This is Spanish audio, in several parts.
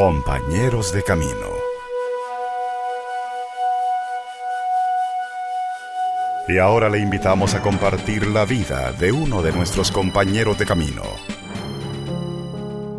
Compañeros de Camino. Y ahora le invitamos a compartir la vida de uno de nuestros compañeros de camino.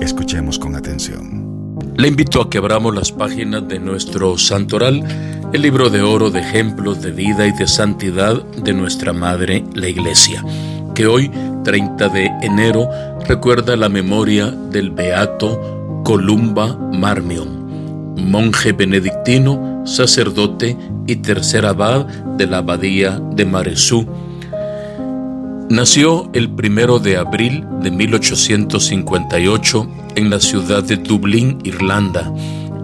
Escuchemos con atención. Le invito a que abramos las páginas de nuestro santoral, el libro de oro de ejemplos de vida y de santidad de nuestra Madre, la Iglesia, que hoy, 30 de enero, recuerda la memoria del Beato Columba Marmion, monje benedictino, sacerdote y tercer abad de la abadía de Maresú. Nació el primero de abril de 1858 en la ciudad de Dublín, Irlanda,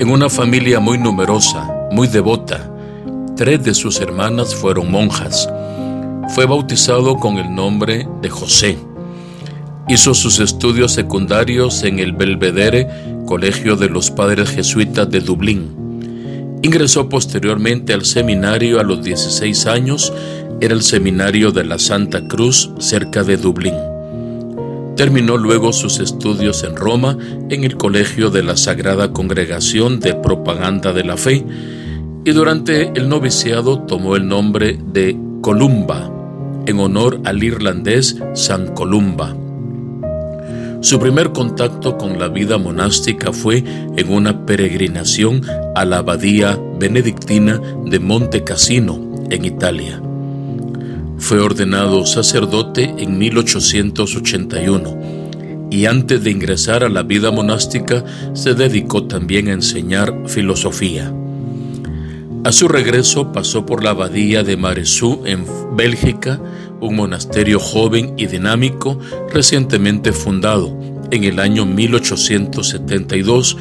en una familia muy numerosa, muy devota. Tres de sus hermanas fueron monjas. Fue bautizado con el nombre de José Hizo sus estudios secundarios en el Belvedere Colegio de los Padres Jesuitas de Dublín. Ingresó posteriormente al seminario a los 16 años, era el seminario de la Santa Cruz cerca de Dublín. Terminó luego sus estudios en Roma en el Colegio de la Sagrada Congregación de Propaganda de la Fe y durante el noviciado tomó el nombre de Columba en honor al irlandés San Columba. Su primer contacto con la vida monástica fue en una peregrinación a la abadía benedictina de Monte Cassino, en Italia. Fue ordenado sacerdote en 1881 y antes de ingresar a la vida monástica se dedicó también a enseñar filosofía. A su regreso pasó por la abadía de Maresú en Bélgica, un monasterio joven y dinámico recientemente fundado en el año 1872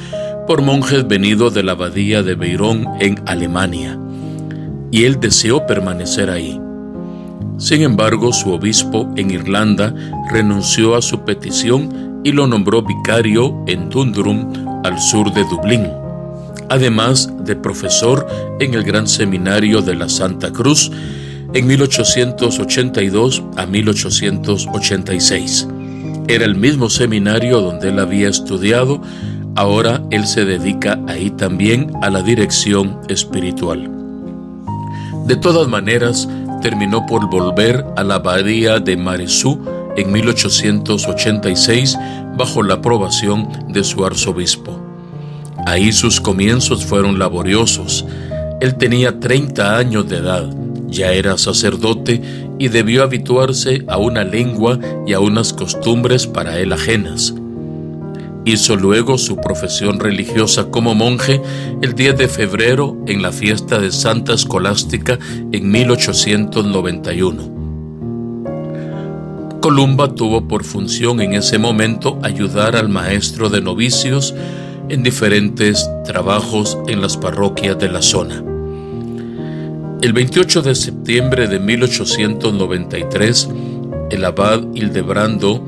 por monjes venidos de la abadía de Beirón en Alemania, y él deseó permanecer ahí. Sin embargo, su obispo en Irlanda renunció a su petición y lo nombró vicario en Dundrum, al sur de Dublín, además de profesor en el Gran Seminario de la Santa Cruz, en 1882 a 1886. Era el mismo seminario donde él había estudiado, ahora él se dedica ahí también a la dirección espiritual. De todas maneras, terminó por volver a la abadía de Maresú en 1886 bajo la aprobación de su arzobispo. Ahí sus comienzos fueron laboriosos. Él tenía 30 años de edad ya era sacerdote y debió habituarse a una lengua y a unas costumbres para él ajenas. Hizo luego su profesión religiosa como monje el 10 de febrero en la fiesta de Santa Escolástica en 1891. Columba tuvo por función en ese momento ayudar al maestro de novicios en diferentes trabajos en las parroquias de la zona. El 28 de septiembre de 1893, el abad Hildebrando,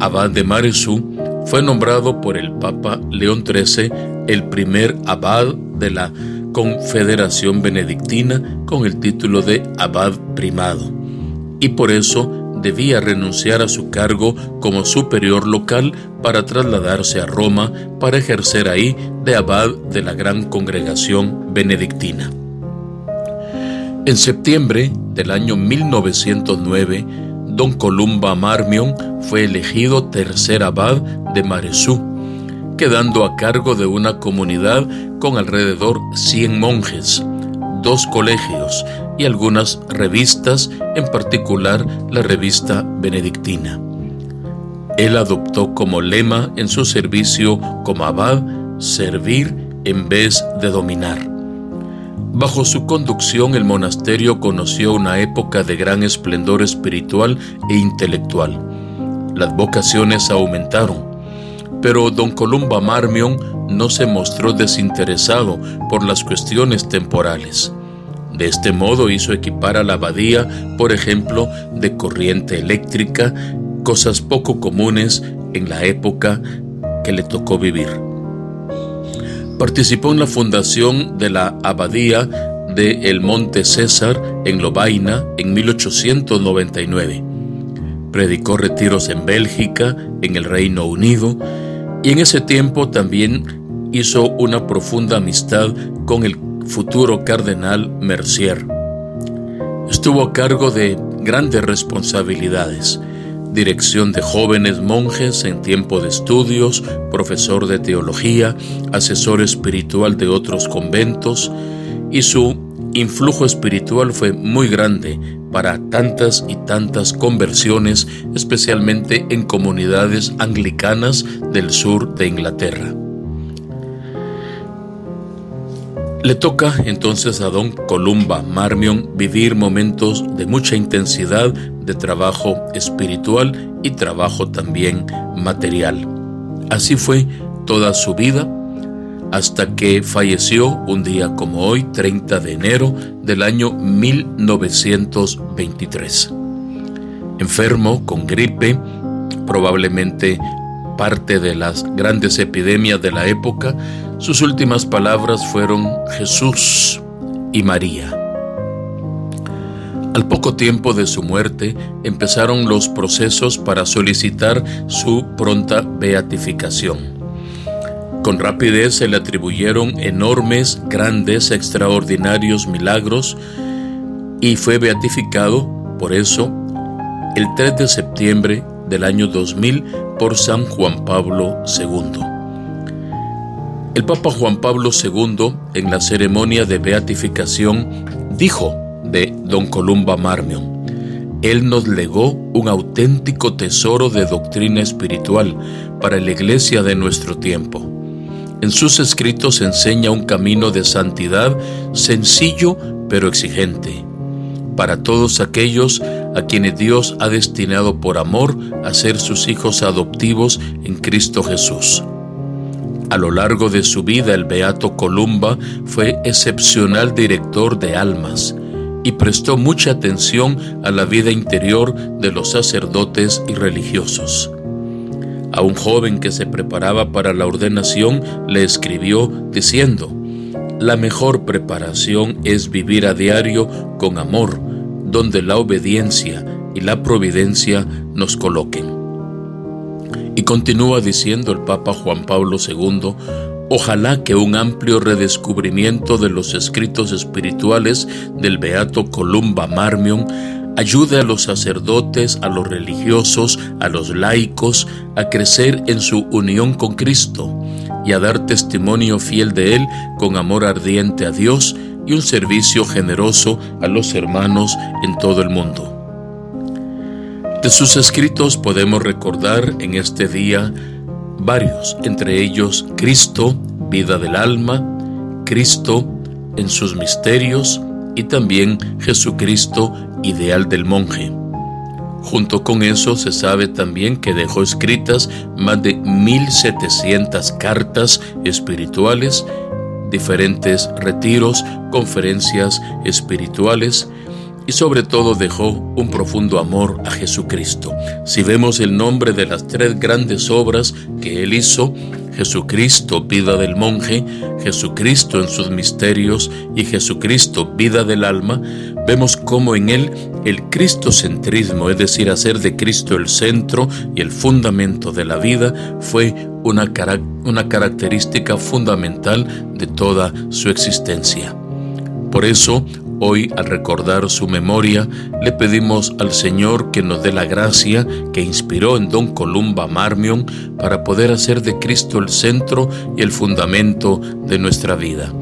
abad de Maresú, fue nombrado por el Papa León XIII el primer abad de la Confederación Benedictina con el título de abad primado, y por eso debía renunciar a su cargo como superior local para trasladarse a Roma para ejercer ahí de abad de la gran congregación benedictina. En septiembre del año 1909, don Columba Marmion fue elegido tercer abad de Maresú, quedando a cargo de una comunidad con alrededor 100 monjes, dos colegios y algunas revistas, en particular la revista benedictina. Él adoptó como lema en su servicio como abad servir en vez de dominar. Bajo su conducción el monasterio conoció una época de gran esplendor espiritual e intelectual. Las vocaciones aumentaron, pero don Columba Marmion no se mostró desinteresado por las cuestiones temporales. De este modo hizo equipar a la abadía, por ejemplo, de corriente eléctrica, cosas poco comunes en la época que le tocó vivir. Participó en la fundación de la abadía de El Monte César en Lovaina en 1899. Predicó retiros en Bélgica, en el Reino Unido, y en ese tiempo también hizo una profunda amistad con el futuro cardenal Mercier. Estuvo a cargo de grandes responsabilidades, dirección de jóvenes monjes en tiempo de estudios, profesor de teología, asesor espiritual de otros conventos, y su influjo espiritual fue muy grande para tantas y tantas conversiones, especialmente en comunidades anglicanas del sur de Inglaterra. Le toca entonces a don Columba Marmion vivir momentos de mucha intensidad de trabajo espiritual y trabajo también material. Así fue toda su vida hasta que falleció un día como hoy, 30 de enero del año 1923. Enfermo con gripe, probablemente parte de las grandes epidemias de la época, sus últimas palabras fueron Jesús y María. Al poco tiempo de su muerte empezaron los procesos para solicitar su pronta beatificación. Con rapidez se le atribuyeron enormes, grandes, extraordinarios milagros y fue beatificado, por eso, el 3 de septiembre del año 2000 por San Juan Pablo II. El Papa Juan Pablo II, en la ceremonia de beatificación, dijo Don Columba Marmion, Él nos legó un auténtico tesoro de doctrina espiritual para la iglesia de nuestro tiempo. En sus escritos enseña un camino de santidad sencillo pero exigente para todos aquellos a quienes Dios ha destinado por amor a ser sus hijos adoptivos en Cristo Jesús. A lo largo de su vida el Beato Columba fue excepcional director de almas y prestó mucha atención a la vida interior de los sacerdotes y religiosos. A un joven que se preparaba para la ordenación le escribió diciendo, la mejor preparación es vivir a diario con amor, donde la obediencia y la providencia nos coloquen. Y continúa diciendo el Papa Juan Pablo II, ojalá que un amplio redescubrimiento de los escritos espirituales del Beato Columba Marmion ayude a los sacerdotes, a los religiosos, a los laicos a crecer en su unión con Cristo y a dar testimonio fiel de Él con amor ardiente a Dios y un servicio generoso a los hermanos en todo el mundo. De sus escritos podemos recordar en este día varios, entre ellos Cristo, vida del alma, Cristo en sus misterios y también Jesucristo, ideal del monje. Junto con eso se sabe también que dejó escritas más de 1700 cartas espirituales, diferentes retiros, conferencias espirituales y sobre todo dejó un profundo amor a Jesucristo. Si vemos el nombre de las tres grandes obras que él hizo, Jesucristo, vida del monje, Jesucristo en sus misterios y Jesucristo, vida del alma, vemos cómo en él el cristocentrismo, es decir, hacer de Cristo el centro y el fundamento de la vida, fue una, una característica fundamental de toda su existencia. Por eso, Hoy, al recordar su memoria, le pedimos al Señor que nos dé la gracia que inspiró en Don Columba Marmion para poder hacer de Cristo el centro y el fundamento de nuestra vida.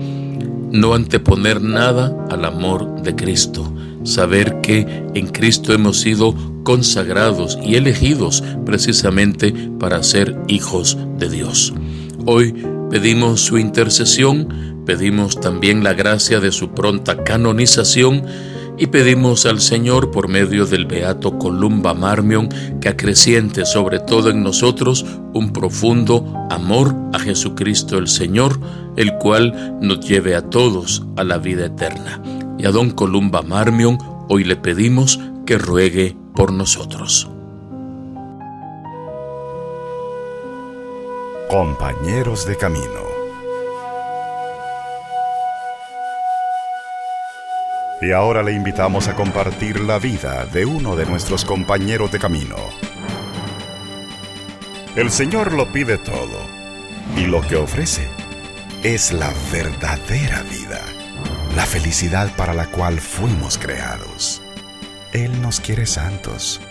No anteponer nada al amor de Cristo. Saber que en Cristo hemos sido consagrados y elegidos precisamente para ser hijos de Dios. Hoy pedimos su intercesión Pedimos también la gracia de su pronta canonización y pedimos al Señor por medio del Beato Columba Marmion que acreciente sobre todo en nosotros un profundo amor a Jesucristo el Señor, el cual nos lleve a todos a la vida eterna. Y a don Columba Marmion hoy le pedimos que ruegue por nosotros. Compañeros de camino. Y ahora le invitamos a compartir la vida de uno de nuestros compañeros de camino. El Señor lo pide todo, y lo que ofrece es la verdadera vida, la felicidad para la cual fuimos creados. Él nos quiere santos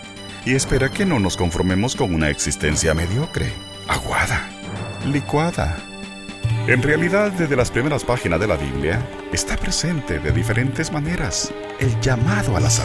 y espera que no nos conformemos con una existencia mediocre, aguada, licuada. En realidad, desde las primeras páginas de la Biblia, está presente de diferentes maneras el llamado a la santidad